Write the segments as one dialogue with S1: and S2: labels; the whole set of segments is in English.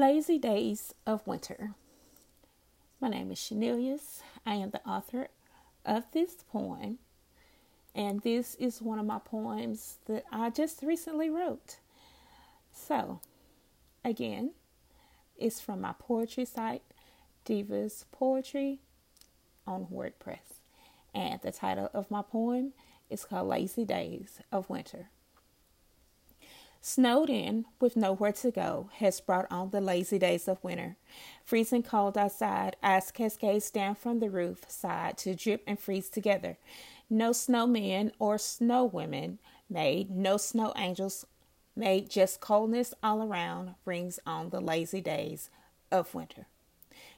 S1: Lazy Days of Winter. My name is Chanelius. I am the author of this poem, and this is one of my poems that I just recently wrote. So, again, it's from my poetry site, Divas Poetry on WordPress. And the title of my poem is called Lazy Days of Winter. Snowed in, with nowhere to go, has brought on the lazy days of winter. Freezing cold outside, ice cascades down from the roof side to drip and freeze together. No snowmen or snow women made, no snow angels made, just coldness all around brings on the lazy days of winter.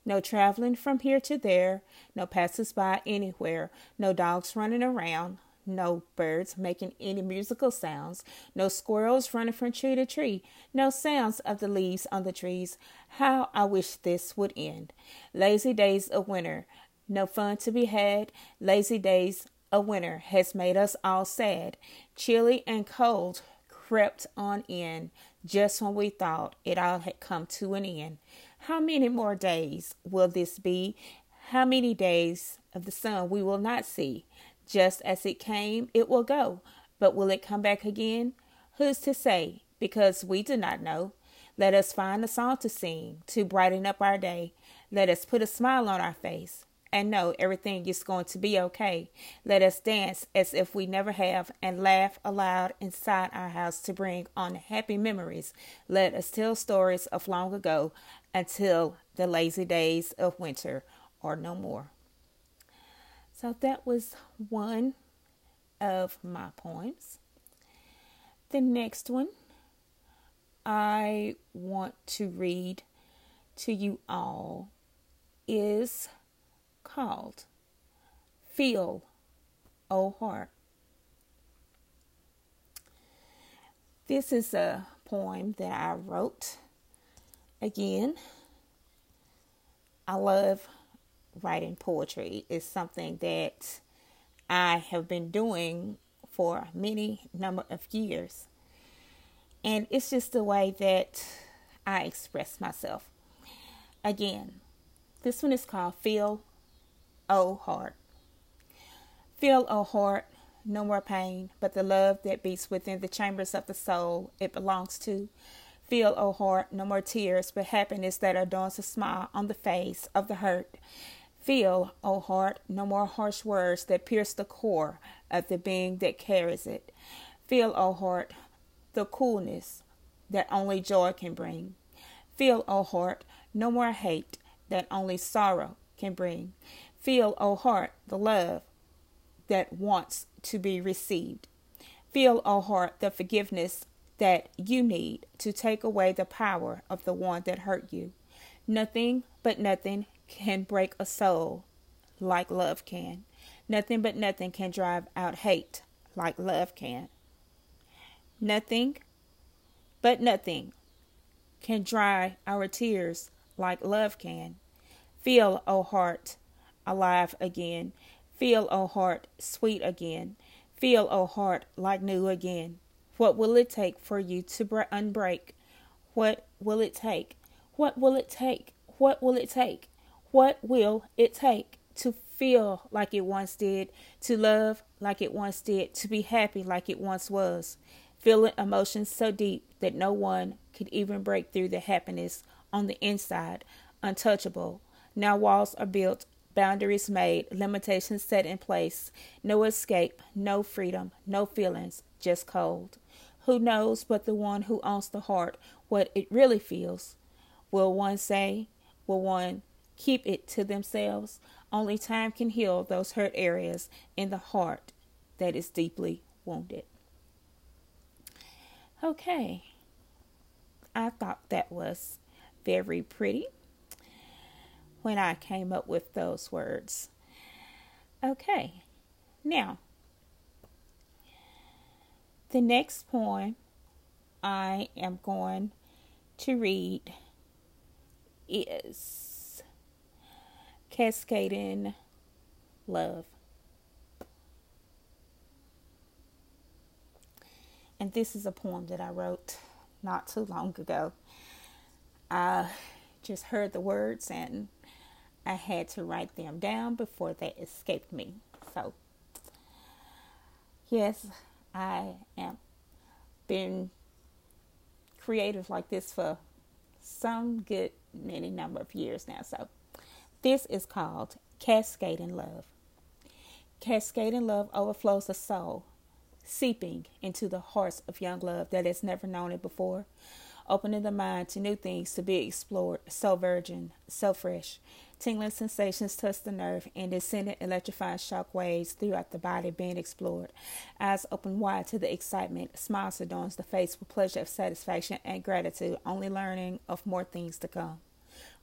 S1: No traveling from here to there, no passers by anywhere, no dogs running around, no birds making any musical sounds, no squirrels running from tree to tree, no sounds of the leaves on the trees. How I wish this would end. Lazy days of winter, no fun to be had. Lazy days of winter has made us all sad. Chilly and cold crept on in just when we thought it all had come to an end. How many more days will this be? How many days of the sun we will not see? Just as it came, it will go. But will it come back again? Who's to say? Because we do not know. Let us find a song to sing to brighten up our day. Let us put a smile on our face and know everything is going to be okay. Let us dance as if we never have and laugh aloud inside our house to bring on happy memories. Let us tell stories of long ago until the lazy days of winter are no more. So that was one of my poems. The next one I want to read to you all is called Feel, O Heart. This is a poem that I wrote. Again, I love writing poetry is something that I have been doing for many number of years. And it's just the way that I express myself. Again, this one is called Feel O Heart. Feel O Heart, no more pain, but the love that beats within the chambers of the soul it belongs to. Feel, O heart, no more tears, but happiness that adorns a smile on the face of the hurt. Feel, O heart, no more harsh words that pierce the core of the being that carries it. Feel, O heart, the coolness that only joy can bring. Feel, O heart, no more hate that only sorrow can bring. Feel, O heart, the love that wants to be received. Feel, O heart, the forgiveness that you need to take away the power of the one that hurt you. Nothing but nothing can break a soul like love can. Nothing but nothing can drive out hate like love can. Nothing but nothing can dry our tears like love can. Feel, O oh heart, alive again. Feel, O oh heart, sweet again. Feel, O oh heart, like new again. What will it take for you to unbreak? What will it take? What will it take? What will it take? What will it take to feel like it once did, to love like it once did, to be happy like it once was? Feeling emotions so deep that no one could even break through the happiness on the inside, untouchable. Now walls are built, boundaries made, limitations set in place. No escape, no freedom, no feelings, just cold. Who knows but the one who owns the heart what it really feels? Will one say? Will one keep it to themselves. Only time can heal those hurt areas in the heart that is deeply wounded. Okay, I thought that was very pretty when I came up with those words. Okay, now the next poem I am going to read is cascading love. And this is a poem that I wrote not too long ago. I just heard the words and I had to write them down before they escaped me. So, yes, I am been creative like this for some good many number of years now. So, this is called Cascading Love. Cascading love overflows the soul, seeping into the hearts of young love that has never known it before, opening the mind to new things to be explored, so virgin, so fresh. Tingling sensations touch the nerve and descending electrifying shock waves throughout the body being explored. Eyes open wide to the excitement, smiles adorns the face with pleasure of satisfaction and gratitude, only learning of more things to come.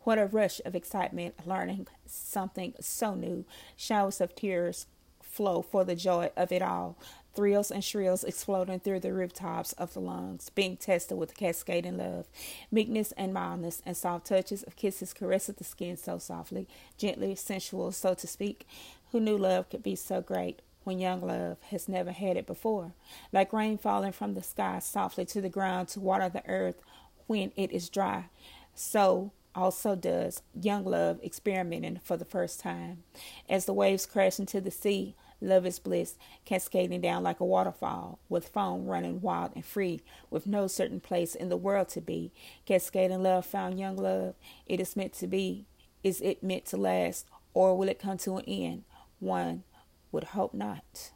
S1: What a rush of excitement, learning something so new. Showers of tears flow for the joy of it all. Thrills and shrills exploding through the rooftops of the lungs, being tested with cascading love. Meekness and mildness and soft touches of kisses caress the skin so softly, gently, sensual, so to speak. Who knew love could be so great? when young love has never had it before, like rain falling from the sky softly to the ground to water the earth when it is dry. So also does young love experimenting for the first time. As the waves crash into the sea, love is bliss, cascading down like a waterfall, with foam running wild and free, with no certain place in the world to be. Cascading love found young love. It is meant to be. Is it meant to last, or will it come to an end? One would hope not.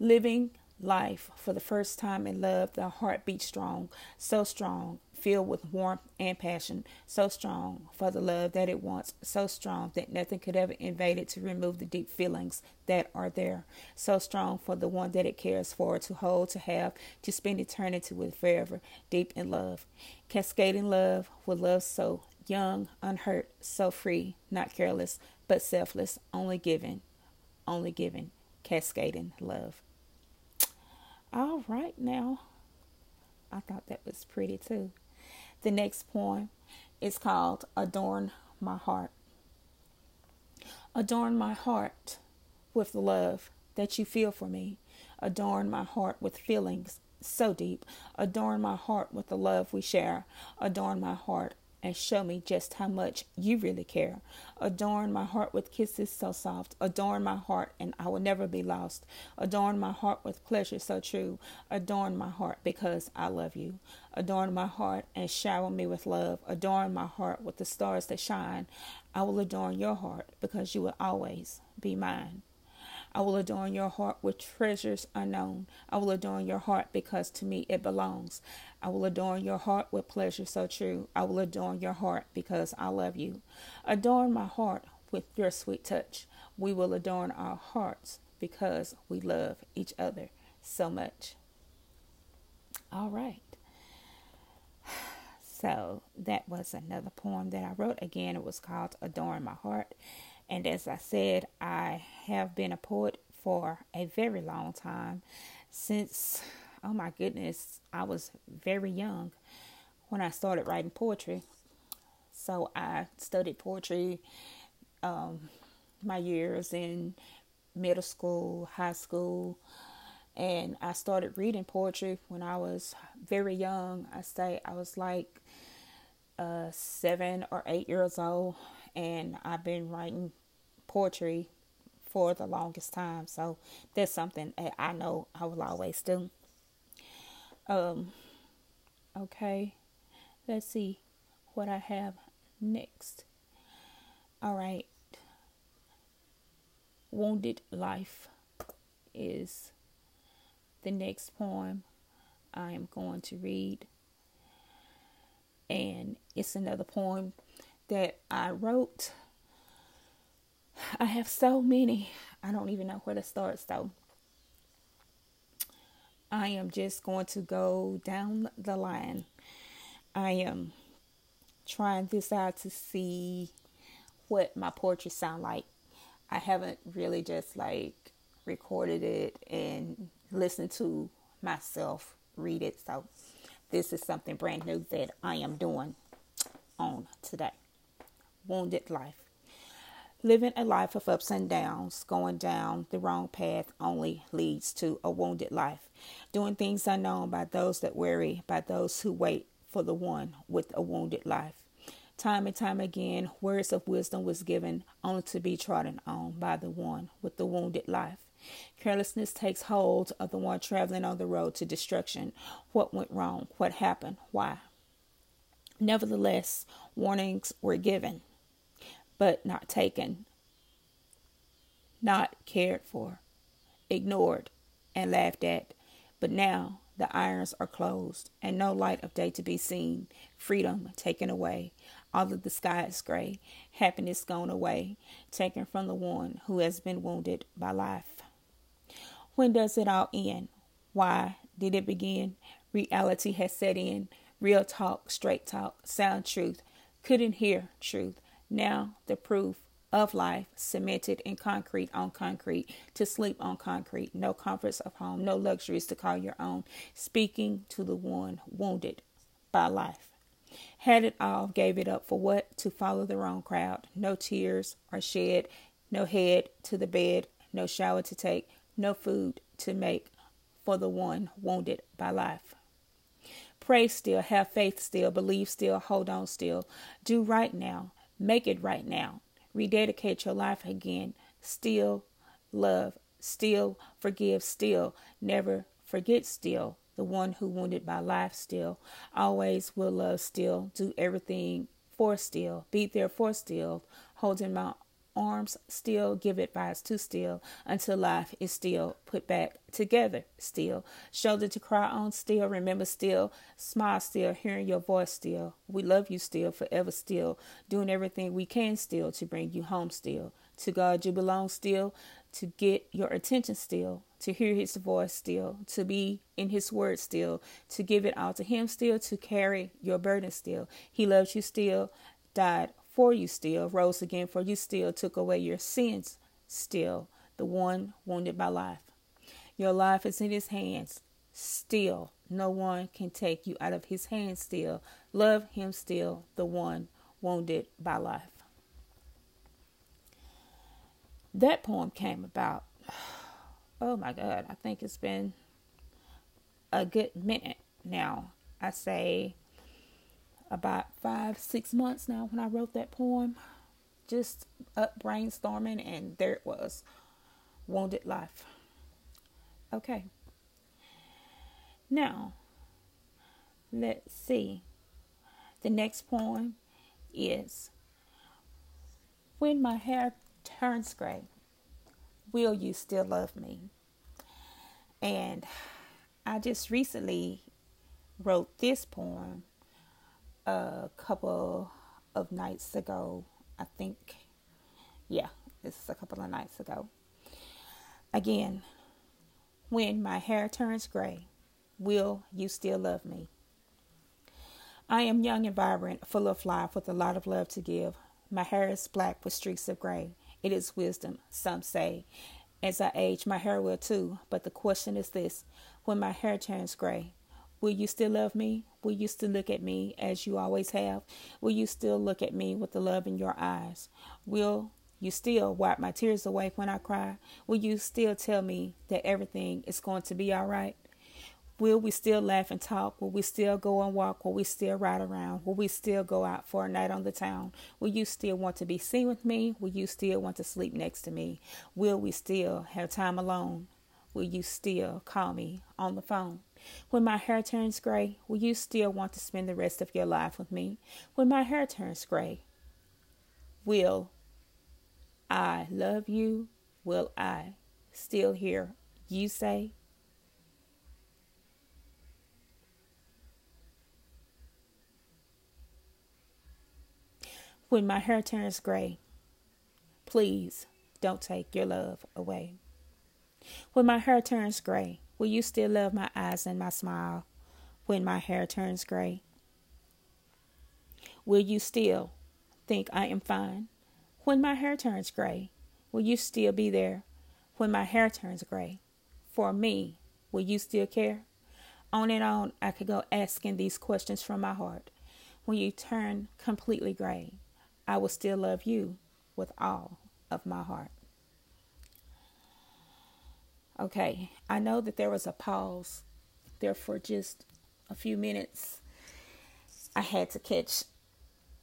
S1: Living life for the first time in love, the heart beats strong, so strong, filled with warmth and passion, so strong for the love that it wants, so strong that nothing could ever invade it to remove the deep feelings that are there, so strong for the one that it cares for, to hold, to have, to spend eternity with forever, deep in love. Cascading love with love so young, unhurt, so free, not careless, but selfless, only giving, only giving, cascading love. All right, now. I thought that was pretty too. The next poem is called Adorn My Heart. Adorn my heart with the love that you feel for me. Adorn my heart with feelings so deep. Adorn my heart with the love we share. Adorn my heart and show me just how much you really care. Adorn my heart with kisses so soft. Adorn my heart, and I will never be lost. Adorn my heart with pleasure so true. Adorn my heart because I love you. Adorn my heart and shower me with love. Adorn my heart with the stars that shine. I will adorn your heart because you will always be mine. I will adorn your heart with treasures unknown. I will adorn your heart because to me it belongs. I will adorn your heart with pleasure so true. I will adorn your heart because I love you. Adorn my heart with your sweet touch. We will adorn our hearts because we love each other so much. All right. So that was another poem that I wrote. Again, it was called Adorn My Heart. And as I said, I have been a poet for a very long time since oh my goodness, I was very young when I started writing poetry. So I studied poetry um, my years in middle school, high school, and I started reading poetry when I was very young. I say I was like uh, seven or eight years old, and I've been writing poetry for the longest time. So that's something I know I will always do. Um, okay, let's see what I have next. All right, Wounded Life is the next poem I am going to read. And it's another poem that I wrote. I have so many, I don't even know where to start, so I am just going to go down the line. I am trying this out to see what my poetry sound like. I haven't really just like recorded it and listened to myself read it. So this is something brand new that I am doing on today. Wounded life. Living a life of ups and downs, going down the wrong path only leads to a wounded life. Doing things unknown by those that worry, by those who wait for the one with a wounded life. Time and time again, words of wisdom was given only to be trodden on by the one with the wounded life. Carelessness takes hold of the one traveling on the road to destruction. What went wrong? What happened? Why? Nevertheless, warnings were given but not taken, not cared for, ignored, and laughed at. But now the irons are closed, and no light of day to be seen, freedom taken away. All of the sky is gray, happiness gone away, taken from the one who has been wounded by life. When does it all end? Why did it begin? Reality has set in. Real talk, straight talk, sound truth. Couldn't hear truth. Now, the proof of life cemented in concrete on concrete, to sleep on concrete, no comforts of home, no luxuries to call your own, speaking to the one wounded by life. Had it all, gave it up for what? To follow the wrong crowd. No tears are shed, no head to the bed, no shower to take, no food to make for the one wounded by life. Pray still, have faith still, believe still, hold on still. Do right now. Make it right now. Rededicate your life again. Still love. Still forgive. Still never forget. Still the one who wounded by life. Still always will love. Still do everything for. Still be there for. Still holding my arms still give advice to still until life is still put back together still. Shoulder to cry on still remember still smile still hearing your voice still. We love you still forever still doing everything we can still to bring you home still. To god you belong still to get your attention still to hear his voice still to be in his word still to give it all to him still to carry your burden still. He loves you still died for you still, rose again for you still, took away your sins still, the one wounded by life. Your life is in his hands still. No one can take you out of his hands still. Love him still, the one wounded by life. That poem came about, oh my God, I think it's been a good minute now. I say about five, six months now when I wrote that poem. Just up brainstorming, and there it was Wounded Life. Okay. Now, let's see. The next poem is When My Hair Turns Gray, Will You Still Love Me? And I just recently wrote this poem a couple of nights ago. I think, yeah, this is a couple of nights ago. Again, when my hair turns gray, will you still love me? I am young and vibrant, full of life, with a lot of love to give. My hair is black with streaks of gray. It is wisdom, some say. As I age, my hair will too. But the question is this when my hair turns gray, Will you still love me? Will you still look at me as you always have? Will you still look at me with the love in your eyes? Will you still wipe my tears away when I cry? Will you still tell me that everything is going to be all right? Will we still laugh and talk? Will we still go and walk? Will we still ride around? Will we still go out for a night on the town? Will you still want to be seen with me? Will you still want to sleep next to me? Will we still have time alone? Will you still call me on the phone? When my hair turns gray, will you still want to spend the rest of your life with me? When my hair turns gray, will I love you? Will I still hear you say? When my hair turns gray, please don't take your love away. When my hair turns gray, Will you still love my eyes and my smile when my hair turns gray? Will you still think I am fine when my hair turns gray? Will you still be there when my hair turns gray? For me, will you still care? On and on, I could go asking these questions from my heart. When you turn completely gray, I will still love you with all of my heart. Okay, I know that there was a pause there for just a few minutes. I had to catch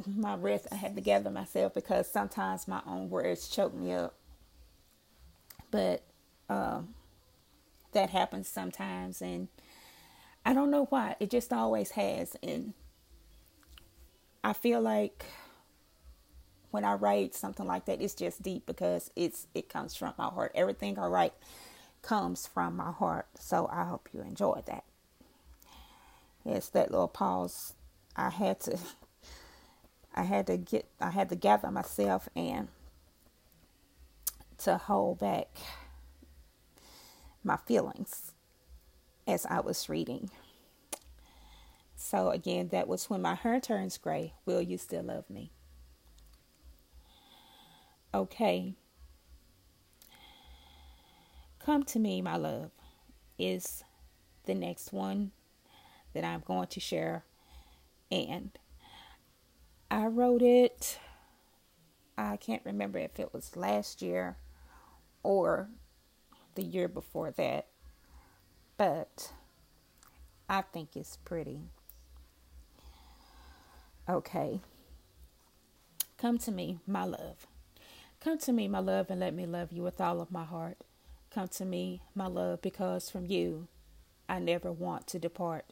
S1: my breath. I had to gather myself because sometimes my own words choke me up. But um, that happens sometimes, and I don't know why. It just always has. And I feel like when I write something like that, it's just deep because it's it comes from my heart. Everything I write comes from my heart. So I hope you enjoyed that. Yes, that little pause. I had to I had to get I had to gather myself and to hold back my feelings as I was reading. So again, that was when my hair turns gray. Will you still love me? Okay. Come to me, my love, is the next one that I'm going to share. And I wrote it, I can't remember if it was last year or the year before that, but I think it's pretty. Okay. Come to me, my love. Come to me, my love, and let me love you with all of my heart. Come to me, my love, because from you I never want to depart.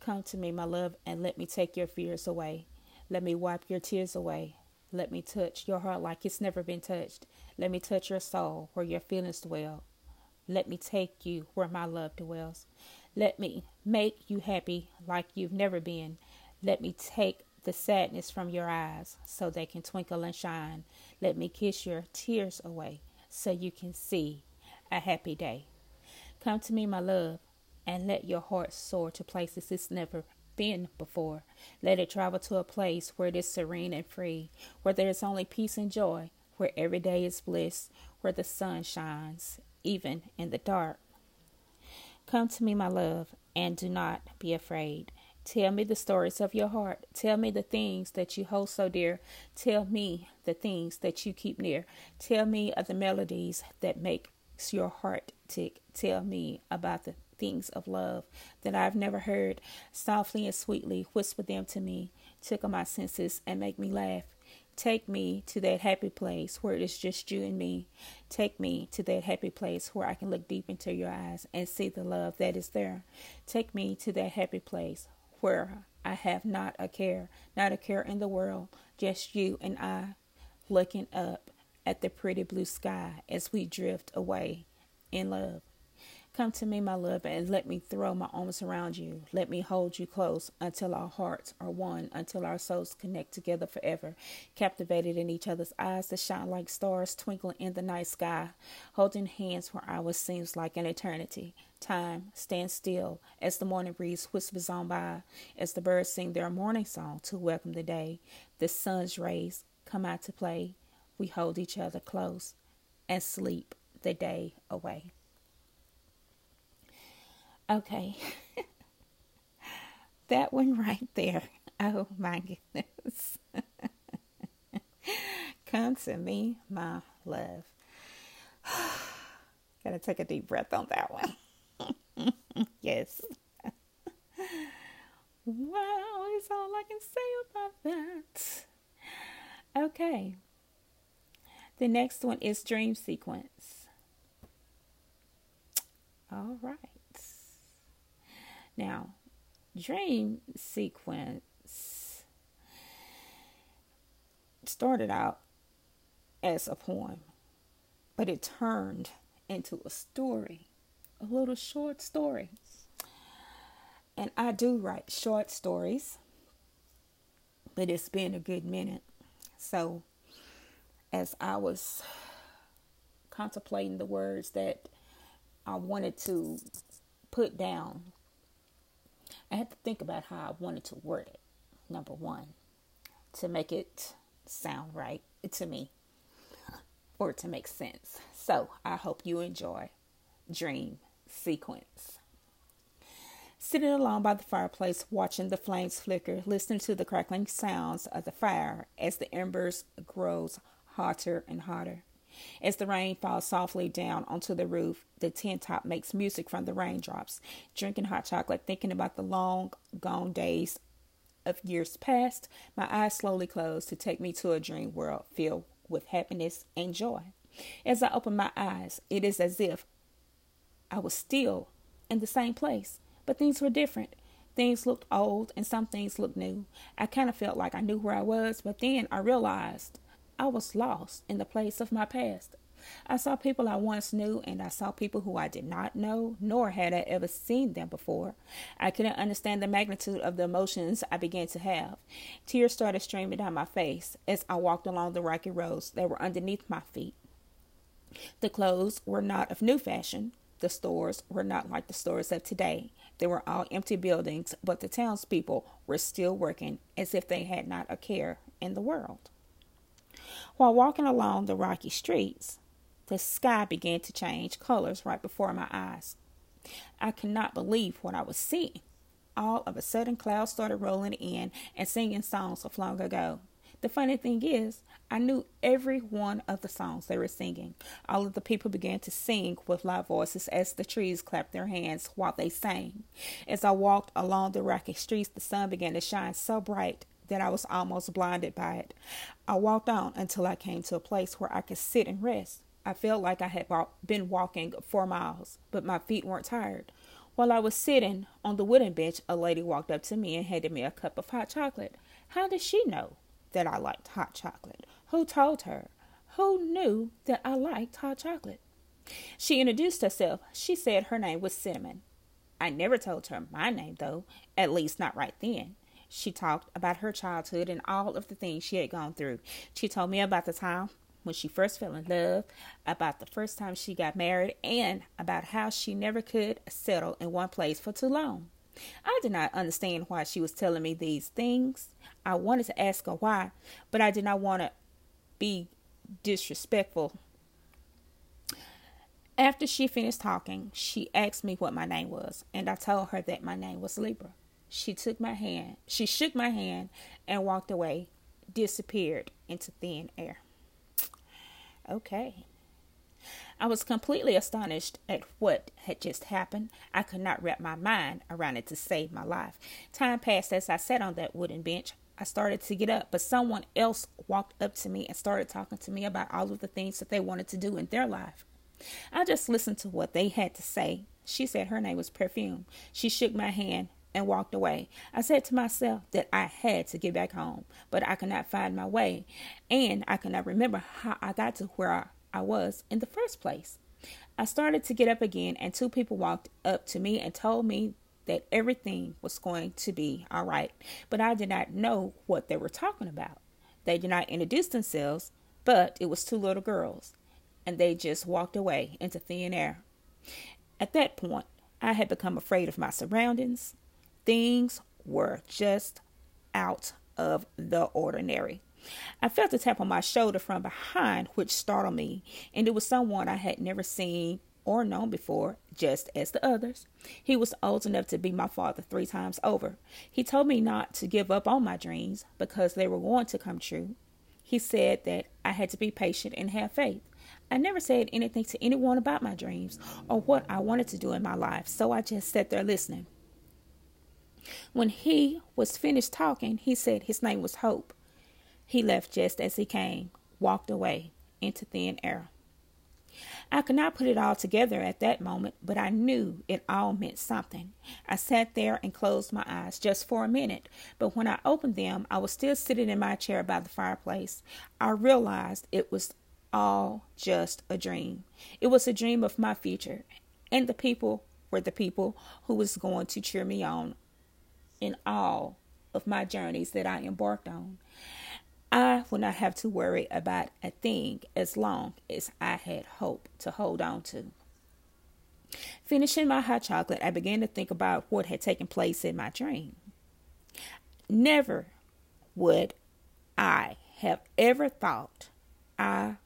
S1: Come to me, my love, and let me take your fears away. Let me wipe your tears away. Let me touch your heart like it's never been touched. Let me touch your soul where your feelings dwell. Let me take you where my love dwells. Let me make you happy like you've never been. Let me take the sadness from your eyes so they can twinkle and shine. Let me kiss your tears away so you can see a happy day. Come to me, my love, and let your heart soar to places it's never been before. Let it travel to a place where it is serene and free, where there is only peace and joy, where every day is bliss, where the sun shines, even in the dark. Come to me, my love, and do not be afraid. Tell me the stories of your heart. Tell me the things that you hold so dear. Tell me the things that you keep near. Tell me of the melodies that makes your heart tick. Tell me about the things of love that I've never heard. Softly and sweetly whisper them to me, tickle my senses, and make me laugh. Take me to that happy place where it is just you and me. Take me to that happy place where I can look deep into your eyes and see the love that is there. Take me to that happy place where I have not a care, not a care in the world, just you and I looking up at the pretty blue sky as we drift away in love. Come to me, my love, and let me throw my arms around you. Let me hold you close until our hearts are one, until our souls connect together forever, captivated in each other's eyes that shine like stars twinkling in the night sky, holding hands for hours seems like an eternity. Time stands still as the morning breeze whispers on by, as the birds sing their morning song to welcome the day. The sun's rays come out to play. We hold each other close and sleep the day away. Okay. that one right there. Oh my goodness. Come to me, my love. Gotta take a deep breath on that one. yes. wow, is all I can say about that. Okay. The next one is dream sequence. All right. Now, dream sequence started out as a poem, but it turned into a story, a little short story. And I do write short stories, but it's been a good minute. So, as I was contemplating the words that I wanted to put down I had to think about how I wanted to word it. Number one, to make it sound right to me or to make sense. So I hope you enjoy Dream Sequence. Sitting alone by the fireplace, watching the flames flicker, listening to the crackling sounds of the fire as the embers grows hotter and hotter. As the rain falls softly down onto the roof, the tin top makes music from the raindrops. Drinking hot chocolate, thinking about the long gone days of years past, my eyes slowly close to take me to a dream world filled with happiness and joy. As I open my eyes, it is as if I was still in the same place, but things were different. Things looked old and some things looked new. I kind of felt like I knew where I was, but then I realized I was lost in the place of my past. I saw people I once knew, and I saw people who I did not know, nor had I ever seen them before. I couldn't understand the magnitude of the emotions I began to have. Tears started streaming down my face as I walked along the rocky roads that were underneath my feet. The clothes were not of new fashion. The stores were not like the stores of today. They were all empty buildings, but the townspeople were still working as if they had not a care in the world. While walking along the rocky streets, the sky began to change colors right before my eyes. I could not believe what I was seeing. All of a sudden, clouds started rolling in and singing songs of long ago. The funny thing is, I knew every one of the songs they were singing. All of the people began to sing with loud voices as the trees clapped their hands while they sang. As I walked along the rocky streets, the sun began to shine so bright that I was almost blinded by it. I walked on until I came to a place where I could sit and rest. I felt like I had been walking four miles, but my feet weren't tired. While I was sitting on the wooden bench, a lady walked up to me and handed me a cup of hot chocolate. How did she know? that I liked hot chocolate? Who told her? Who knew that I liked hot chocolate? She introduced herself. She said her name was Cinnamon. I never told her my name, though, at least not right then. She talked about her childhood and all of the things she had gone through. She told me about the time when she first fell in love, about the first time she got married, and about how she never could settle in one place for too long. I did not understand why she was telling me these things. I wanted to ask her why, but I did not want to be disrespectful. After she finished talking, she asked me what my name was, and I told her that my name was Libra. She took my hand, she shook my hand, and walked away, disappeared into thin air. Okay. I was completely astonished at what had just happened. I could not wrap my mind around it to save my life. Time passed as I sat on that wooden bench. I started to get up, but someone else walked up to me and started talking to me about all of the things that they wanted to do in their life. I just listened to what they had to say. She said her name was Perfume. She shook my hand and walked away. I said to myself that I had to get back home, but I could not find my way, and I could not remember how I got to where I, was in the first place. I started to get up again, and two people walked up to me and told me that everything was going to be all right, but I did not know what they were talking about. They did not introduce themselves, but it was two little girls, and they just walked away into thin air. At that point, I had become afraid of my surroundings. Things were just out of the ordinary. I felt a tap on my shoulder from behind, which startled me, and it was someone I had never seen or known before, just as the others. He was old enough to be my father three times over. He told me not to give up on my dreams because they were going to come true. He said that I had to be patient and have faith. I never said anything to anyone about my dreams or what I wanted to do in my life, so I just sat there listening. When he was finished talking, he said his name was Hope. He left just as he came, walked away into thin air. I could not put it all together at that moment, but I knew it all meant something. I sat there and closed my eyes just for a minute, but when I opened them, I was still sitting in my chair by the fireplace. I realized it was all just a dream. It was a dream of my future, and the people were the people who was going to cheer me on in all of my journeys that I embarked on. I will not have to worry about a thing as long as I had hope to hold on to. Finishing my hot chocolate, I began to think about what had taken place in my dream. Never would I have ever thought I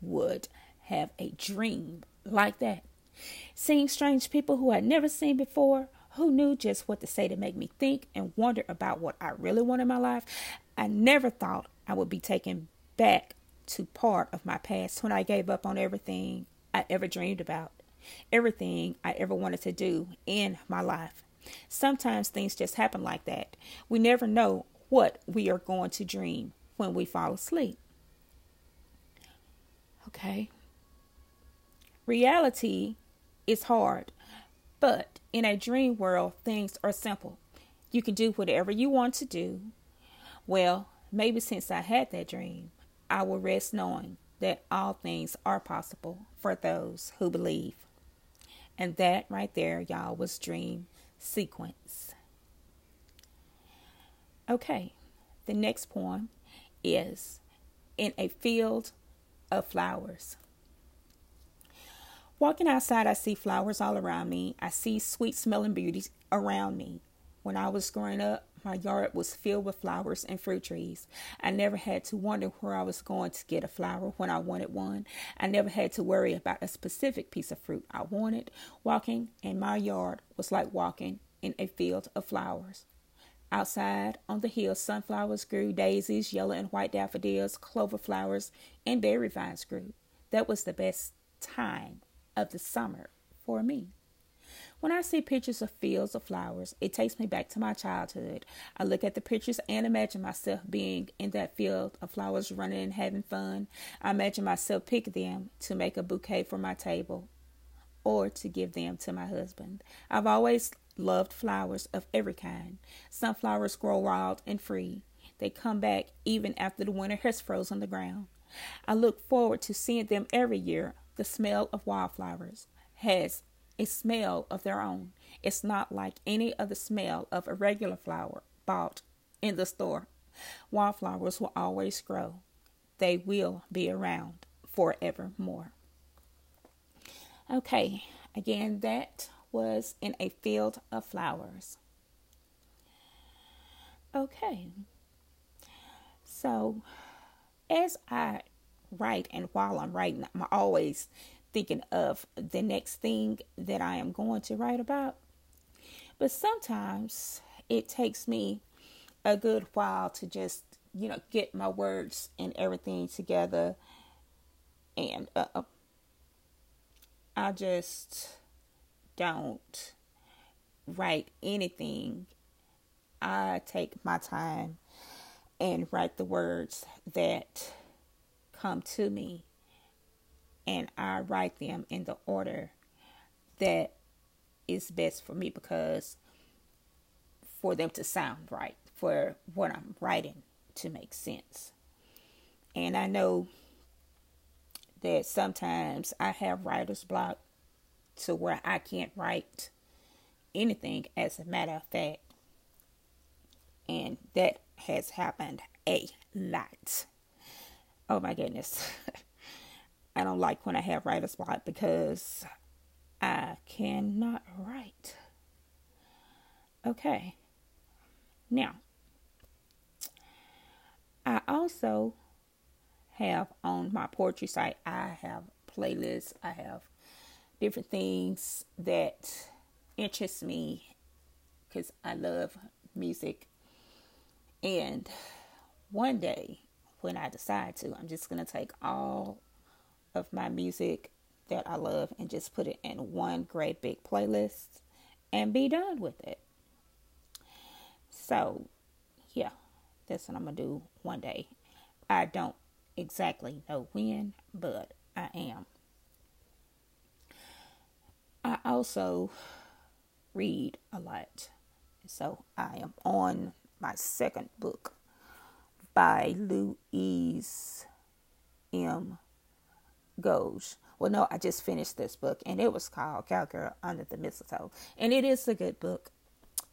S1: would have a dream like that. Seeing strange people who I'd never seen before, who knew just what to say to make me think and wonder about what I really want in my life. I never thought I would be taken back to part of my past when I gave up on everything I ever dreamed about, everything I ever wanted to do in my life. Sometimes things just happen like that. We never know what we are going to dream when we fall asleep. Okay. Reality is hard, but in a dream world, things are simple. You can do whatever you want to do. Well, maybe since I had that dream, I will rest knowing that all things are possible for those who believe. And that right there, y'all, was dream sequence. Okay, the next poem is In a Field of Flowers. Walking outside, I see flowers all around me. I see sweet smelling beauties around me. When I was growing up, my yard was filled with flowers and fruit trees. I never had to wonder where I was going to get a flower when I wanted one. I never had to worry about a specific piece of fruit I wanted. Walking in my yard was like walking in a field of flowers. Outside on the hill, sunflowers grew, daisies, yellow and white daffodils, clover flowers, and berry vines grew. That was the best time of the summer for me. When I see pictures of fields of flowers, it takes me back to my childhood. I look at the pictures and imagine myself being in that field of flowers, running and having fun. I imagine myself picking them to make a bouquet for my table or to give them to my husband. I've always loved flowers of every kind. Sunflowers grow wild and free. They come back even after the winter has frozen the ground. I look forward to seeing them every year. The smell of wildflowers has a smell of their own. It's not like any other smell of a regular flower bought in the store. Wildflowers will always grow. They will be around forevermore. Okay, again, that was in a field of flowers. Okay, so as I write and while I'm writing, I'm always thinking of the next thing that I am going to write about. But sometimes it takes me a good while to just, you know, get my words and everything together. And uh, I just don't write anything. I take my time and write the words that come to me and I write them in the order that is best for me because for them to sound right, for what I'm writing to make sense. And I know that sometimes I have writer's block to where I can't write anything as a matter of fact. And that has happened a lot. Oh my goodness. I don't like when I have writer's block because I cannot write. Okay. Now, I also have on my poetry site, I have playlists, I have different things that interest me because I love music. And one day, when I decide to, I'm just going to take all of my music that I love and just put it in one great big playlist and be done with it. So, yeah, that's what I'm going to do one day. I don't exactly know when, but I am. I also read a lot. So I am on my second book by Louise M. Gouge. Well, no, I just finished this book and it was called Cowgirl Under the Mistletoe. And it is a good book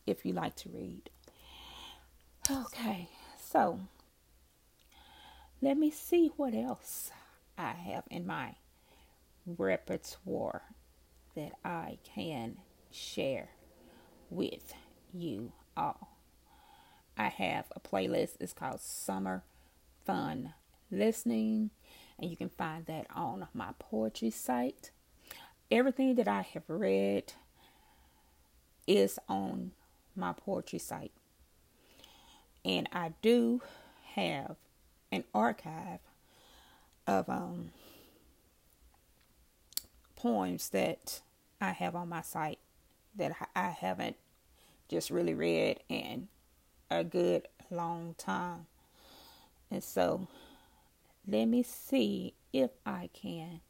S1: if you like to read. Okay, so let me see what else I have in my repertoire that I can share with you all. I have a playlist, it's called Summer Fun Listening and you can find that on my poetry site. Everything that I have read is on my poetry site. And I do have an archive of um, poems that I have on my site that I haven't just really read in a good long time. And so let me see if I can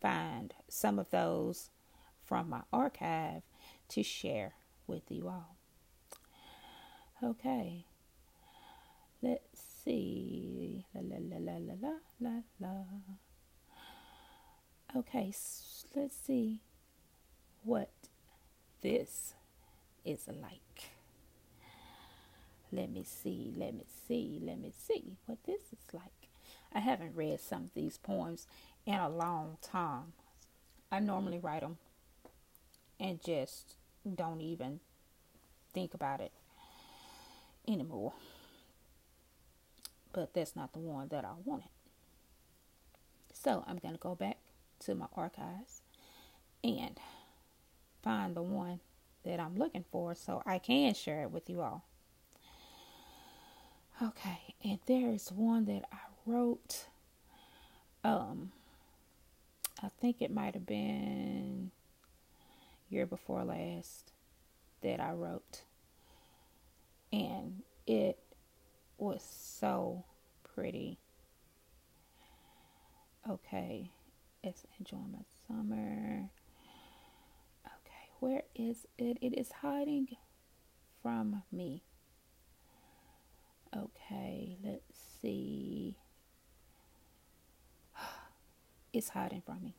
S1: find some of those from my archive to share with you all. Okay. Let's see. La la la la la la la. la. Okay, so let's see what this is like. Let me see, let me see, let me see what this is like. I haven't read some of these poems in a long time. I normally write them and just don't even think about it anymore. But that's not the one that I wanted. So I'm going to go back to my archives and find the one that I'm looking for so I can share it with you all. Okay, and there is one that I wrote. Um, I think it might have been year before last that I wrote, and it was so pretty. Okay, it's enjoying my summer. Okay, where is it? It is hiding from me. Okay, let's see. It's hiding from me.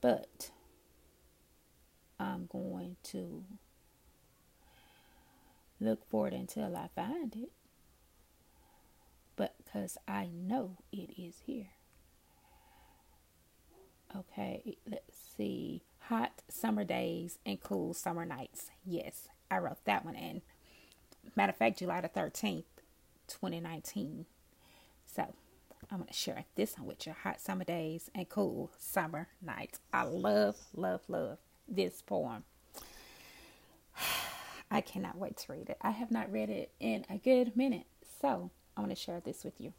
S1: But I'm going to look for it until I find it. But because I know it is here. Okay, let's see. Hot summer days and cool summer nights. Yes, I wrote that one in. Matter of fact, July the 13th, 2019. So I'm going to share this one with you. Hot summer days and cool summer nights. I love, love, love this poem. I cannot wait to read it. I have not read it in a good minute. So I want to share this with you.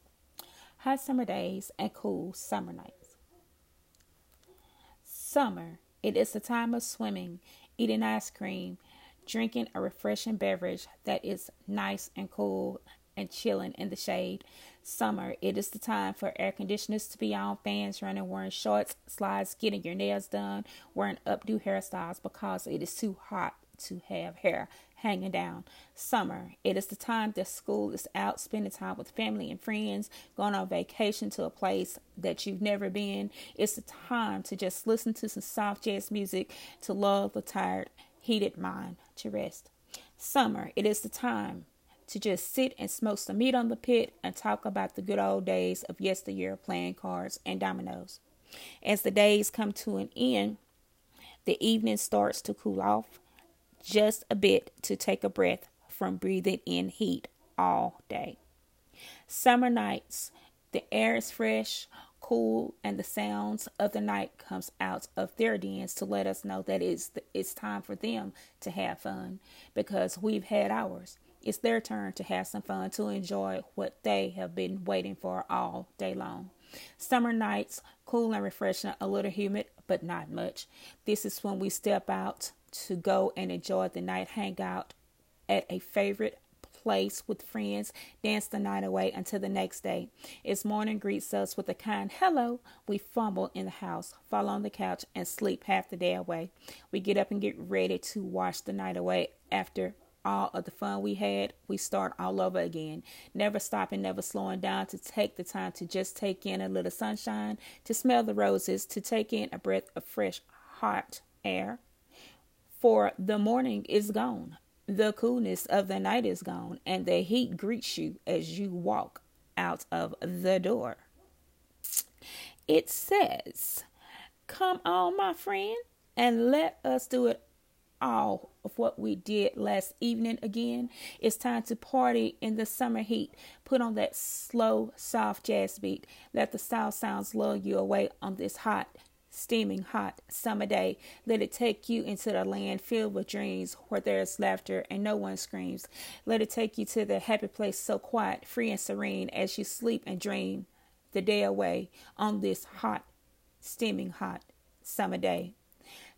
S1: Hot summer days and cool summer nights. Summer, it is the time of swimming, eating ice cream, drinking a refreshing beverage that is nice and cool and chilling in the shade. Summer, it is the time for air conditioners to be on, fans running, wearing shorts, slides, getting your nails done, wearing updo hairstyles because it is too hot to have hair hanging down. Summer, it is the time that school is out, spending time with family and friends, going on vacation to a place that you've never been. It's the time to just listen to some soft jazz music, to lull the tired, heated mind to rest. Summer, it is the time to just sit and smoke some meat on the pit and talk about the good old days of yesteryear playing cards and dominoes. As the days come to an end, the evening starts to cool off just a bit to take a breath from breathing in heat all day. Summer nights, the air is fresh, cool, and the sounds of the night comes out of their dens to let us know that it's it's time for them to have fun because we've had ours. It's their turn to have some fun to enjoy what they have been waiting for all day long. Summer nights, cool and refreshing, a little humid, but not much. This is when we step out to go and enjoy the night, hang out at a favorite place with friends, dance the night away until the next day. As morning greets us with a kind hello, we fumble in the house, fall on the couch, and sleep half the day away. We get up and get ready to wash the night away after all of the fun we had, we start all over again. Never stopping, never slowing down to take the time to just take in a little sunshine, to smell the roses, to take in a breath of fresh, hot air, for the morning is gone, the coolness of the night is gone, and the heat greets you as you walk out of the door. It says, Come on, my friend, and let us do it all of what we did last evening again. It's time to party in the summer heat. Put on that slow, soft jazz beat. Let the style sounds lull you away on this hot steaming hot summer day. Let it take you into the land filled with dreams where there is laughter and no one screams. Let it take you to the happy place so quiet, free, and serene as you sleep and dream the day away on this hot, steaming hot summer day.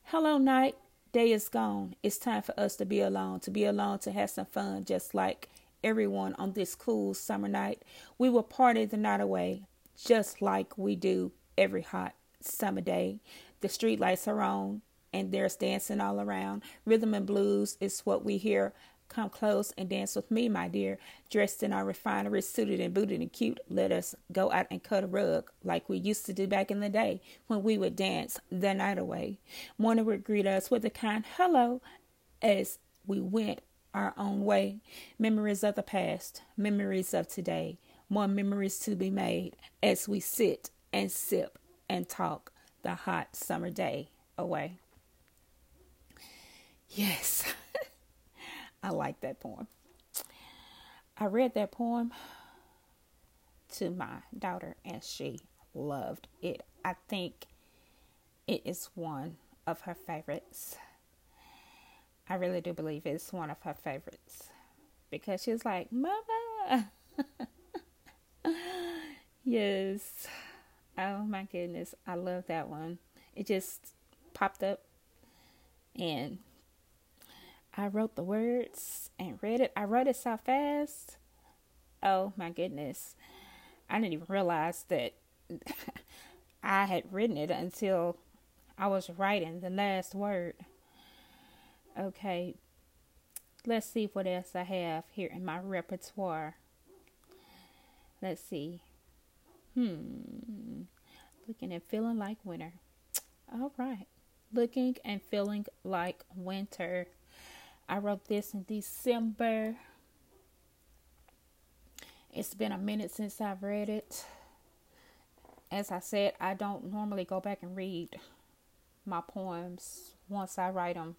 S1: Hello, night. Day is gone. It's time for us to be alone, to be alone, to have some fun, just like everyone on this cool summer night. We will party the night away, just like we do every hot summer day. The street lights are on and there's dancing all around. Rhythm and blues is what we hear. Come close and dance with me, my dear. Dressed in our refinery, suited and booted and cute. Let us go out and cut a rug like we used to do back in the day when we would dance the night away. Morning would greet us with a kind hello as we went our own way. Memories of the past, memories of today, more memories to be made as we sit and sip and talk the hot summer day away. Yes, I like that poem. I read that poem to my daughter and she loved it. I think it is one of her favorites. I really do believe it's one of her favorites because she's like, Mama. yes. Oh my goodness, I love that one. It just popped up and I wrote the words and read it. I wrote it so fast. Oh my goodness. I didn't even realize that I had written it until I was writing the last word. Okay, let's see what else I have here in my repertoire. Let's see. Hmm. Looking and feeling like winter. All right. Looking and feeling like winter. I wrote this in December. It's been a minute since I've read it. As I said, I don't normally go back and read my poems once I write them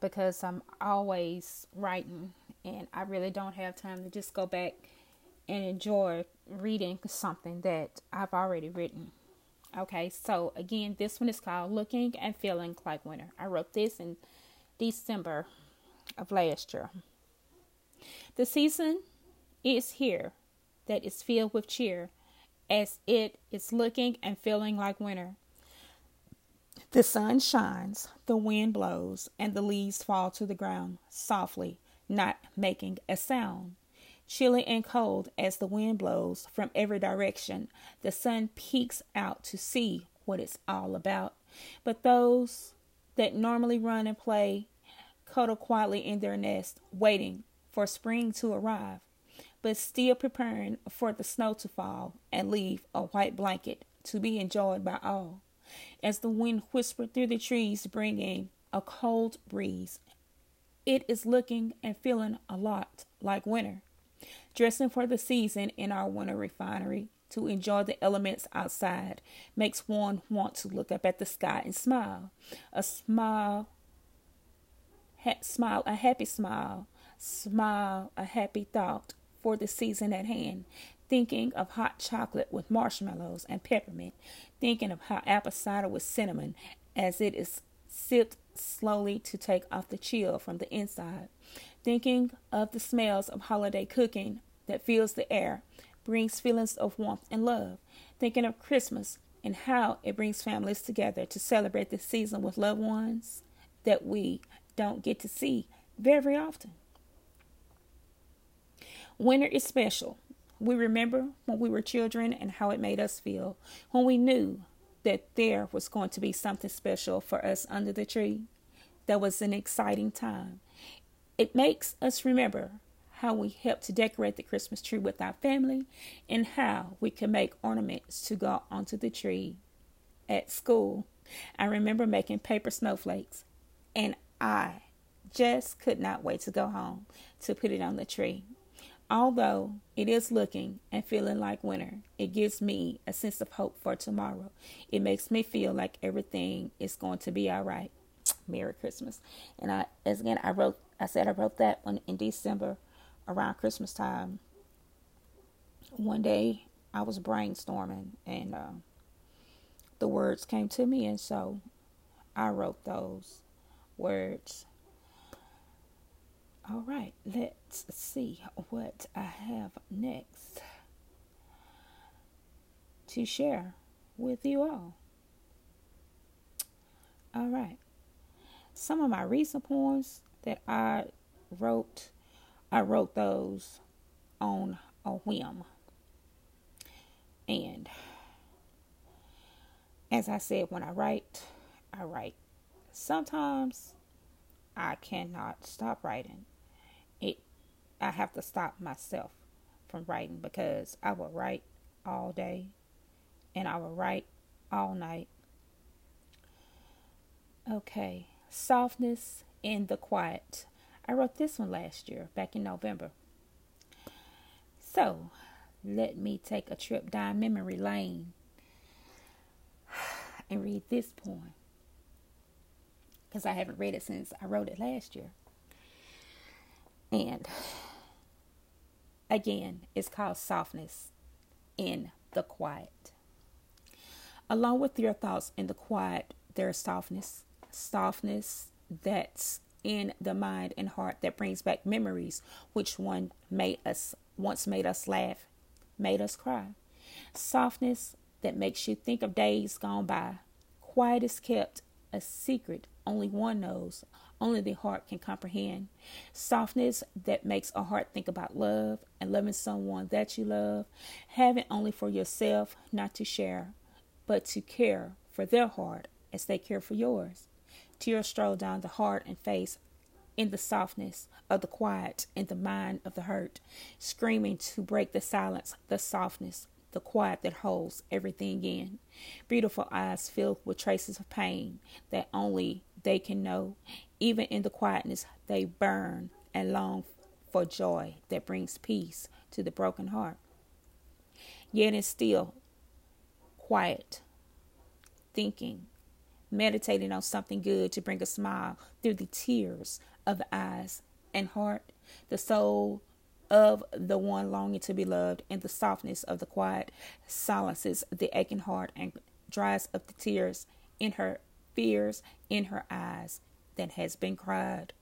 S1: because I'm always writing and I really don't have time to just go back and enjoy reading something that I've already written. Okay, so again, this one is called Looking and Feeling Like Winter. I wrote this in December of last year. The season is here that is filled with cheer as it is looking and feeling like winter. The sun shines, the wind blows, and the leaves fall to the ground softly, not making a sound. Chilly and cold as the wind blows from every direction, the sun peeks out to see what it's all about. But those that normally run and play cuddle quietly in their nest, waiting for spring to arrive, but still preparing for the snow to fall and leave a white blanket to be enjoyed by all. As the wind whispered through the trees, bringing a cold breeze, it is looking and feeling a lot like winter dressing for the season in our winter refinery to enjoy the elements outside makes one want to look up at the sky and smile. A smile, ha- smile, a happy smile, smile, a happy thought for the season at hand. Thinking of hot chocolate with marshmallows and peppermint, thinking of how apple cider with cinnamon as it is sipped slowly to take off the chill from the inside. Thinking of the smells of holiday cooking that fills the air brings feelings of warmth and love. Thinking of Christmas and how it brings families together to celebrate the season with loved ones that we don't get to see very often. Winter is special. We remember when we were children and how it made us feel, when we knew that there was going to be something special for us under the tree. That was an exciting time. It makes us remember how we help to decorate the Christmas tree with our family and how we can make ornaments to go onto the tree at school. I remember making paper snowflakes and I just could not wait to go home to put it on the tree. Although it is looking and feeling like winter, it gives me a sense of hope for tomorrow. It makes me feel like everything is going to be all right. Merry Christmas. And I, as again, I wrote I said I wrote that one in December around Christmas time. One day I was brainstorming and uh, the words came to me, and so I wrote those words. All right, let's see what I have next to share with you all. All right. Some of my recent poems that I wrote, I wrote those on a whim. And as I said, when I write, I write. Sometimes I cannot stop writing. It I have to stop myself from writing because I will write all day and I will write all night. Okay, softness in the quiet. I wrote this one last year, back in November. So, let me take a trip down memory lane and read this poem because I haven't read it since I wrote it last year. And again, it's called Softness in the Quiet. Along with your thoughts in the quiet, there is softness, softness that's in the mind and heart that brings back memories which one made us once made us laugh, made us cry. Softness that makes you think of days gone by. Quiet is kept a secret only one knows, only the heart can comprehend. Softness that makes a heart think about love and loving someone that you love. having only for yourself, not to share, but to care for their heart as they care for yours. Tears stroll down the heart and face in the softness of the quiet in the mind of the hurt, screaming to break the silence, the softness, the quiet that holds everything in. Beautiful eyes filled with traces of pain that only they can know. Even in the quietness, they burn and long for joy that brings peace to the broken heart. Yet and still, quiet, thinking, meditating on something good to bring a smile through the tears of the eyes and heart, the soul of the one longing to be loved, and the softness of the quiet silences the aching heart and dries up the tears in her fears in her eyes that has been cried.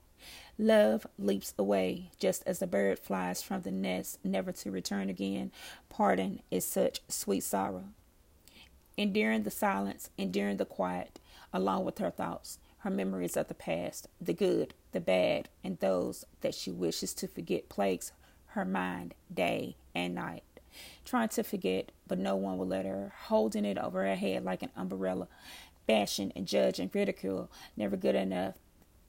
S1: Love leaps away just as a bird flies from the nest, never to return again. Pardon is such sweet sorrow. Enduring the silence, enduring the quiet, along with her thoughts, her memories of the past, the good, the bad, and those that she wishes to forget plagues her mind day and night. Trying to forget, but no one will let her, holding it over her head like an umbrella, bashing and judge and ridicule, never good enough.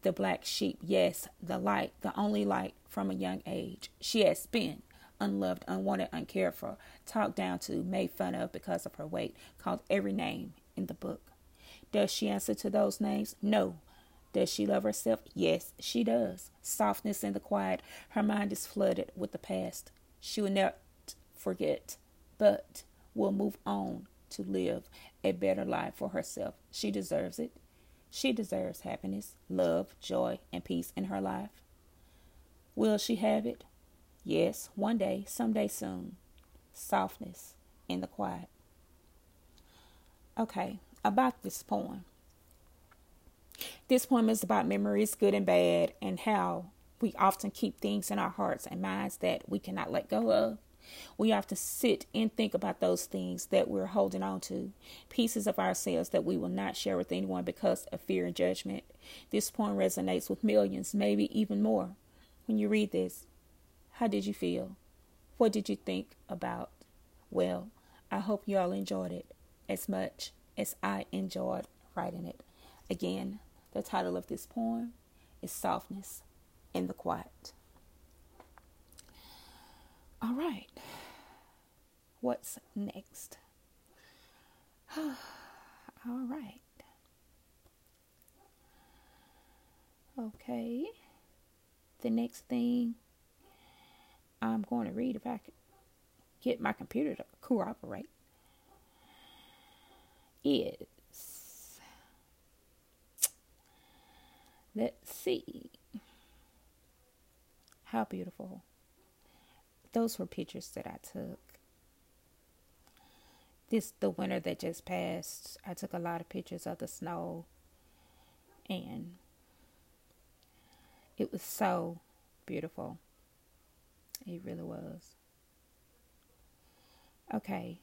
S1: The black sheep, yes, the light, the only light from a young age. She has been unloved, unwanted, uncared for, talked down to, made fun of because of her weight, called every name in the book. Does she answer to those names? No. Does she love herself? Yes, she does. Softness in the quiet. Her mind is flooded with the past. She will not forget, but will move on to live a better life for herself. She deserves it. She deserves happiness, love, joy, and peace in her life. Will she have it? Yes, one day, someday soon. Softness in the quiet. Okay, about this poem. This poem is about memories, good and bad, and how we often keep things in our hearts and minds that we cannot let go of. We have to sit and think about those things that we're holding on to, pieces of ourselves that we will not share with anyone because of fear and judgment. This poem resonates with millions, maybe even more. When you read this, how did you feel? What did you think about? Well, I hope you all enjoyed it as much as I enjoyed writing it. Again, the title of this poem is Softness in the Quiet. All right. What's next? All right. Okay. The next thing I'm going to read, if I could get my computer to cooperate, is Let's see. How beautiful. Those were pictures that I took. this the winter that just passed. I took a lot of pictures of the snow and it was so beautiful. It really was. Okay.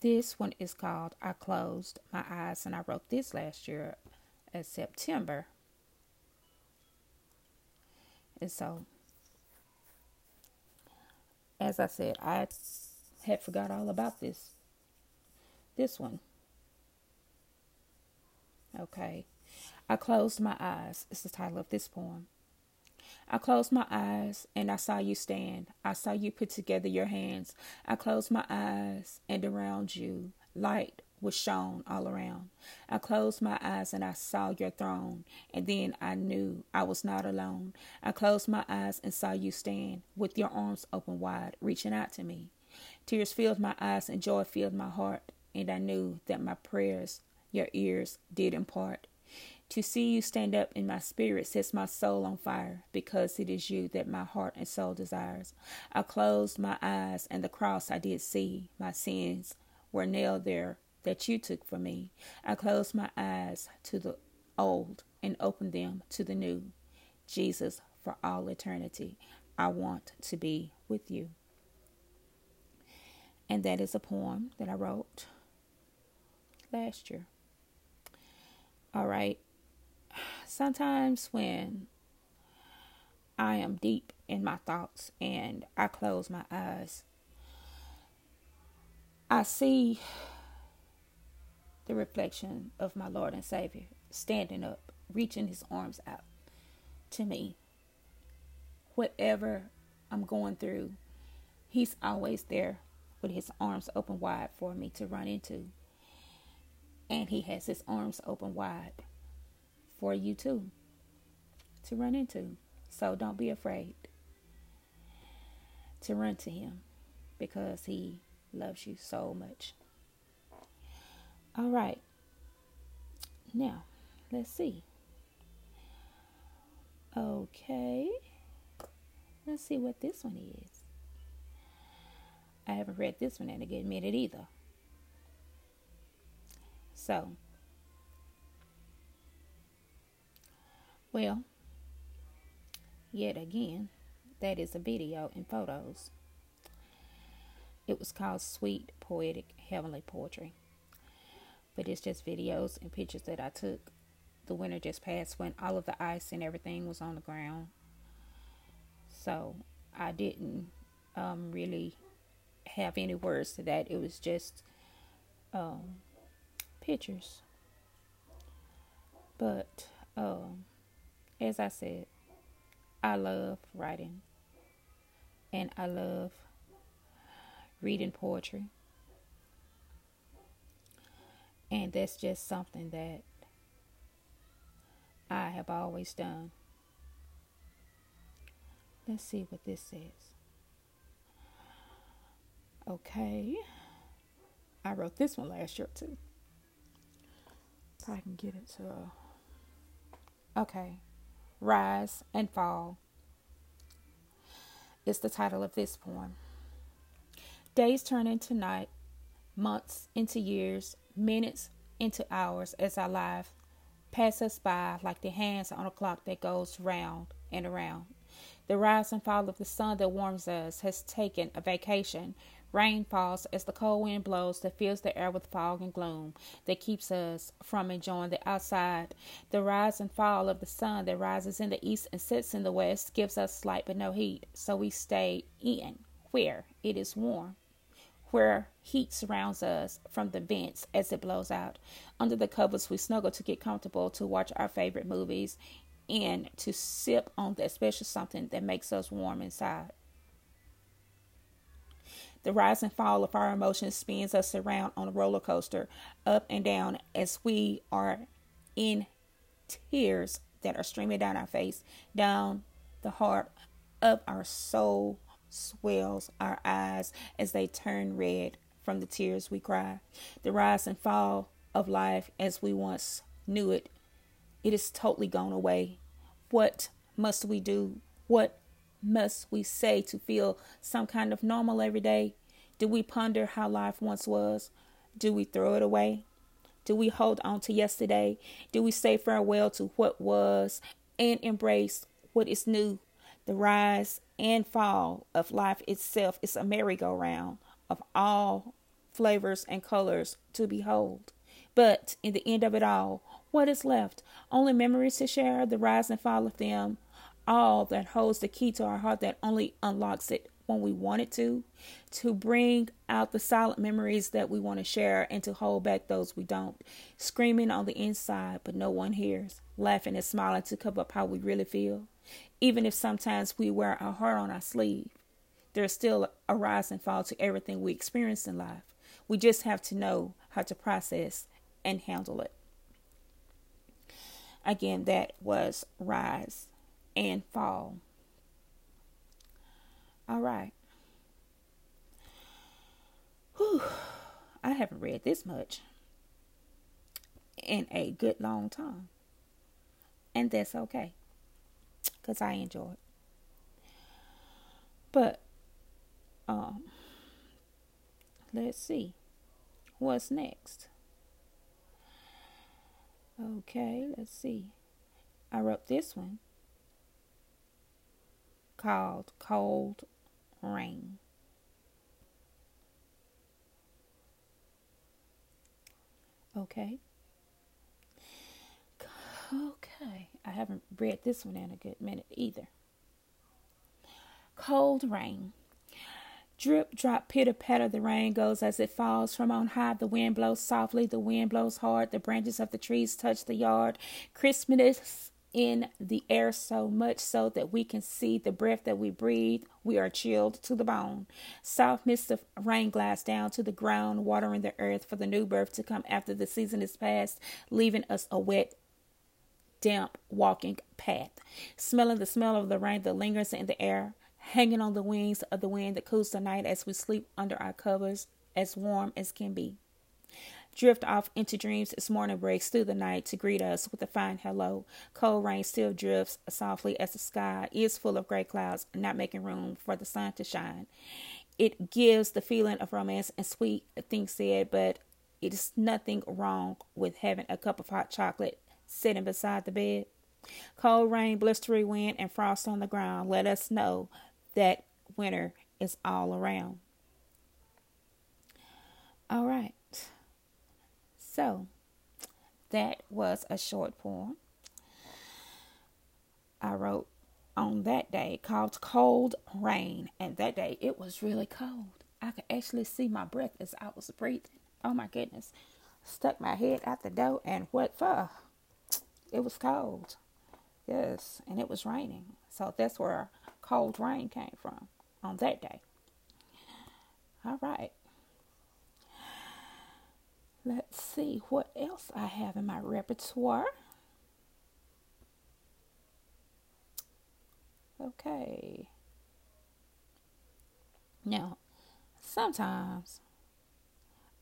S1: This one is called I Closed My Eyes, and I wrote this last year in September. And so, as I said, I had forgot all about this. This one. Okay. I closed my eyes. is the title of this poem. I closed my eyes and I saw you stand. I saw you put together your hands. I closed my eyes and around you light was shone all around. I closed my eyes and I saw your throne, and then I knew I was not alone. I closed my eyes and saw you stand with your arms open wide, reaching out to me. Tears filled my eyes and joy filled my heart, and I knew that my prayers your ears did impart. To see you stand up in my spirit sets my soul on fire, because it is you that my heart and soul desires. I closed my eyes, and the cross I did see. My sins were nailed there that you took for me. I closed my eyes to the old and opened them to the new. Jesus, for all eternity, I want to be with you. And that is a poem that I wrote last year. All right sometimes when I am deep in my thoughts and I close my eyes, I see the reflection of my Lord and Savior standing up, reaching his arms out to me. Whatever I'm going through, he's always there with his arms open wide for me to run into. And he has his arms open wide for you too to run into. So don't be afraid to run to him because he loves you so much. All right. Now, let's see. Okay. Let's see what this one is. I haven't read this one in a good minute either. So, Well, yet again, that is a video and photos. It was called Sweet Poetic Heavenly Poetry. But it's just videos and pictures that I took the winter just passed when all of the ice and everything was on the ground. So I didn't um, really have any words to that. It was just um, pictures. But um, as I said, I love writing and I love reading poetry. And that's just something that I have always done. Let's see what this says. Okay. I wrote this one last year too. If I can get it to. Uh, okay. Rise and Fall is the title of this poem. Days turn into night, months into years, minutes into hours as our life pass us by like the hands on a clock that goes round and around. The rise and fall of the sun that warms us has taken a vacation Rain falls as the cold wind blows that fills the air with fog and gloom that keeps us from enjoying the outside. The rise and fall of the sun that rises in the east and sets in the west gives us light but no heat, so we stay in where it is warm where heat surrounds us from the vents as it blows out. Under the covers, we snuggle to get comfortable to watch our favorite movies and to sip on that special something that makes us warm inside. The rise and fall of our emotions spins us around on a roller coaster, up and down, as we are in tears that are streaming down our face, down the heart of our soul swells our eyes as they turn red from the tears we cry. The rise and fall of life as we once knew it, it is totally gone away. What must we do? What must we say to feel some kind of normal every day? Do we ponder how life once was? Do we throw it away? Do we hold on to yesterday? Do we say farewell to what was and embrace what is new? The rise and fall of life itself is a merry-go-round of all flavors and colors to behold. But in the end of it all, what is left? Only memories to share, the rise and fall of them, all that holds the key to our heart that only unlocks it when we want it to, to bring out the silent memories that we want to share and to hold back those we don't. Screaming on the inside, but no one hears, laughing and smiling to cover up how we really feel. Even if sometimes we wear our heart on our sleeve, there's still a rise and fall to everything we experience in life. We just have to know how to process and handle it. Again, that was rise and fall. All right. Whew. I haven't read this much in a good long time. And that's okay. Because I enjoy it. But, um, let's see. What's next? Okay, let's see. I wrote this one called Cold Rain. Okay. Okay. I haven't read this one in a good minute either. Cold rain. Drip, drop, pitter, patter, the rain goes as it falls from on high. The wind blows softly, the wind blows hard. The branches of the trees touch the yard. Crispness in the air so much so that we can see the breath that we breathe. We are chilled to the bone. Soft mist of rain glides down to the ground, watering the earth for the new birth to come after the season is past, leaving us a wet, damp walking path. Smelling the smell of the rain that lingers in the air hanging on the wings of the wind that cools the night as we sleep under our covers, as warm as can be. Drift off into dreams as morning breaks through the night to greet us with a fine hello. Cold rain still drifts softly as the sky is full of gray clouds, not making room for the sun to shine. It gives the feeling of romance and sweet things said, but it is nothing wrong with having a cup of hot chocolate sitting beside the bed. Cold rain, blistery wind, and frost on the ground let us know that winter is all around. All right. So that was a short poem I wrote on that day called Cold Rain. And that day it was really cold. I could actually see my breath as I was breathing. Oh my goodness. Stuck my head out the door and what for? It was cold. Yes, and it was raining. So that's where cold rain came from on that day. All right. Let's see what else I have in my repertoire. Okay. Now, sometimes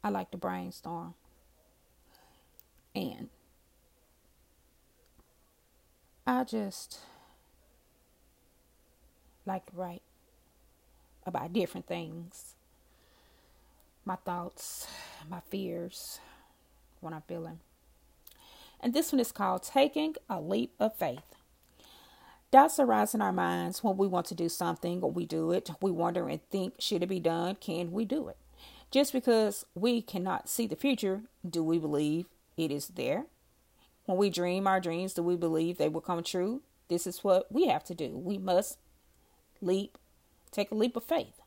S1: I like to brainstorm. And I just like to write about different things my thoughts, my fears, what I'm feeling. And this one is called Taking a Leap of Faith. Doubts arise in our minds when we want to do something we do it. We wonder and think, should it be done? Can we do it? Just because we cannot see the future, do we believe it is there? When we dream our dreams, do we believe they will come true? This is what we have to do. We must leap, take a leap of faith.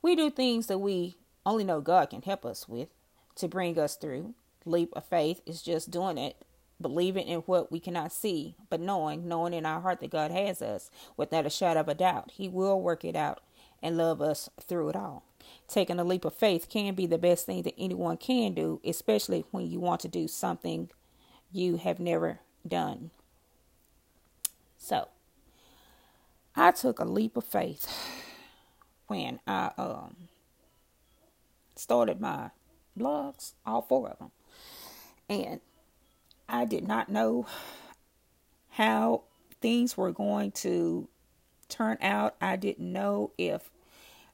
S1: We do things that we only know God can help us with to bring us through. Leap of faith is just doing it, believing in what we cannot see, but knowing, knowing in our heart that God has us without a shadow of a doubt. He will work it out and love us through it all. Taking a leap of faith can be the best thing that anyone can do, especially when you want to do something you have never done. So, I took a leap of faith when I um, started my blogs, all four of them. And I did not know how things were going to turn out. I didn't know if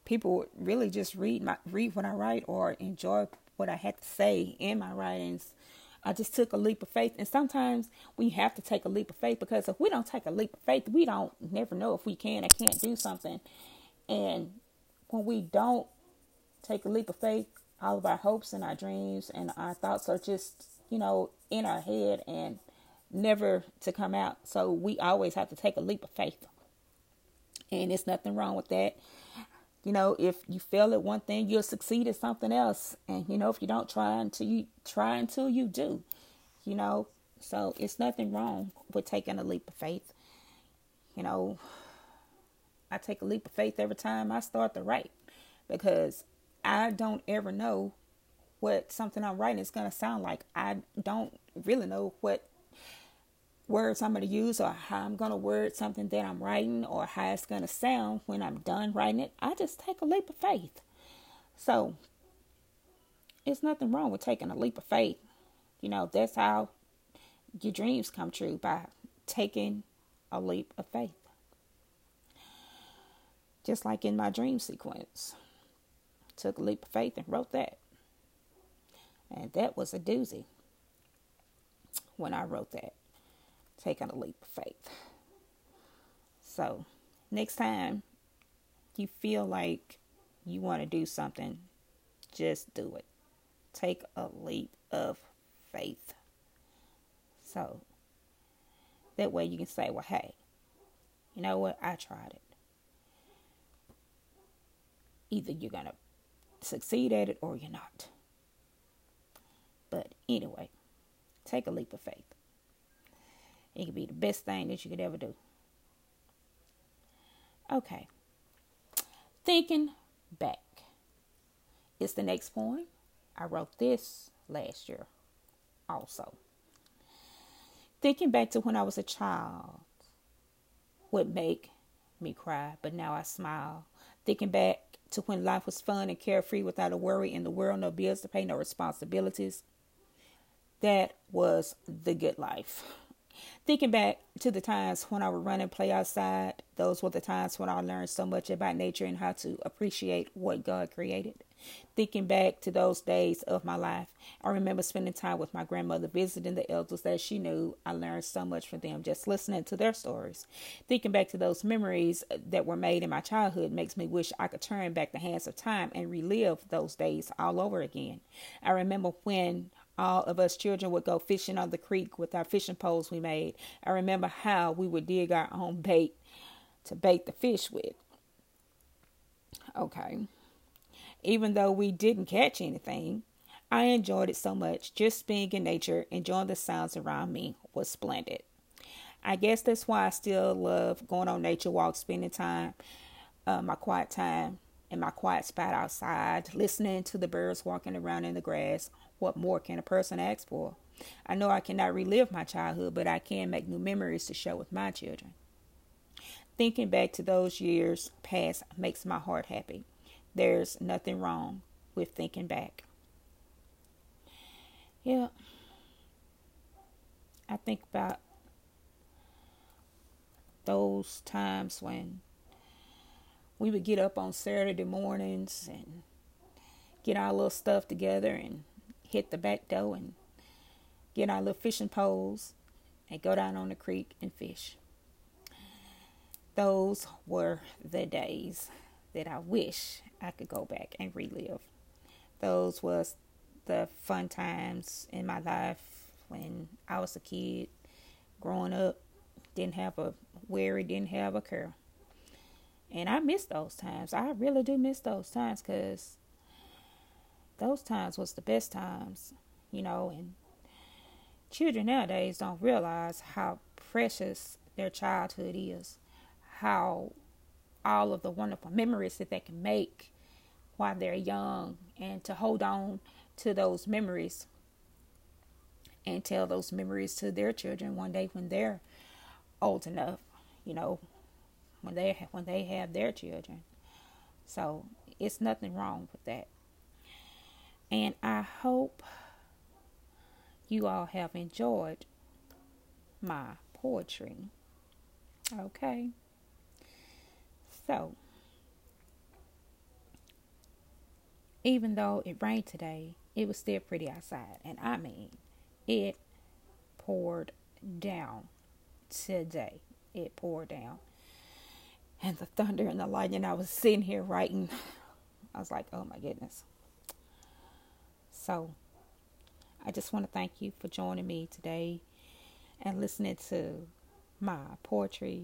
S1: people would really just read my read what I write or enjoy what I had to say in my writings. I just took a leap of faith. And sometimes we have to take a leap of faith because if we don't take a leap of faith, we don't never know if we can or can't do something. And when we don't take a leap of faith, all of our hopes and our dreams and our thoughts are just, you know, in our head and never to come out. So we always have to take a leap of faith. And it's nothing wrong with that. You know, if you fail at one thing, you'll succeed at something else. And you know, if you don't try until you try until you do, you know. So it's nothing wrong with taking a leap of faith. You know, I take a leap of faith every time I start to write because I don't ever know what something I'm writing is going to sound like. I don't really know what words I'm going to use or how I'm going to word something that I'm writing or how it's going to sound when I'm done writing it. I just take a leap of faith. So, it's nothing wrong with taking a leap of faith. You know, that's how your dreams come true by taking a leap of faith. Just like in my dream sequence, took a leap of faith and wrote that. And that was a doozy when I wrote that taking a leap of faith. So, next time you feel like you want to do something, just do it. Take a leap of faith. So, that way you can say, well, hey, you know what? I tried it. Either you're going to succeed at it or you're not. But anyway, take a leap of faith. It could be the best thing that you could ever do. Okay. Thinking back. It's the next point. I wrote this last year also. Thinking back to when I was a child would make me cry, but now I smile. Thinking back to when life was fun and carefree without a worry in the world, no bills to pay, no responsibilities. That was the good life. Thinking back to the times when I would run and play outside, those were the times when I learned so much about nature and how to appreciate what God created. Thinking back to those days of my life, I remember spending time with my grandmother, visiting the elders that she knew. I learned so much from them just listening to their stories. Thinking back to those memories that were made in my childhood makes me wish I could turn back the hands of time and relive those days all over again. I remember when all of us children would go fishing on the creek with our fishing poles we made. I remember how we would dig our own bait to bait the fish with. Okay. Even though we didn't catch anything, I enjoyed it so much. Just being in nature, enjoying the sounds around me was splendid. I guess that's why I still love going on nature walks, spending time, uh, my quiet time in my quiet spot outside, listening to the birds walking around in the grass, what more can a person ask for? I know I cannot relive my childhood, but I can make new memories to share with my children. Thinking back to those years past makes my heart happy. There's nothing wrong with thinking back. Yeah. I think about those times when we would get up on Saturday mornings and get our little stuff together and hit the back door and get our little fishing poles and go down on the creek and fish. Those were the days that I wish I could go back and relive. Those was the fun times in my life when I was a kid, growing up, didn't have a worry, didn't have a care. And I miss those times. I really do miss those times because those times was the best times, you know, and children nowadays don't realize how precious their childhood is, how all of the wonderful memories that they can make while they're young, and to hold on to those memories and tell those memories to their children one day when they're old enough, you know, when they when they have their children. So it's nothing wrong with that. And I hope you all have enjoyed my poetry. Okay. So, even though it rained today, it was still pretty outside. And I mean, it poured down today. It poured down. And the thunder and the lightning, I was sitting here writing. I was like, oh my goodness. So I just want to thank you for joining me today and listening to my poetry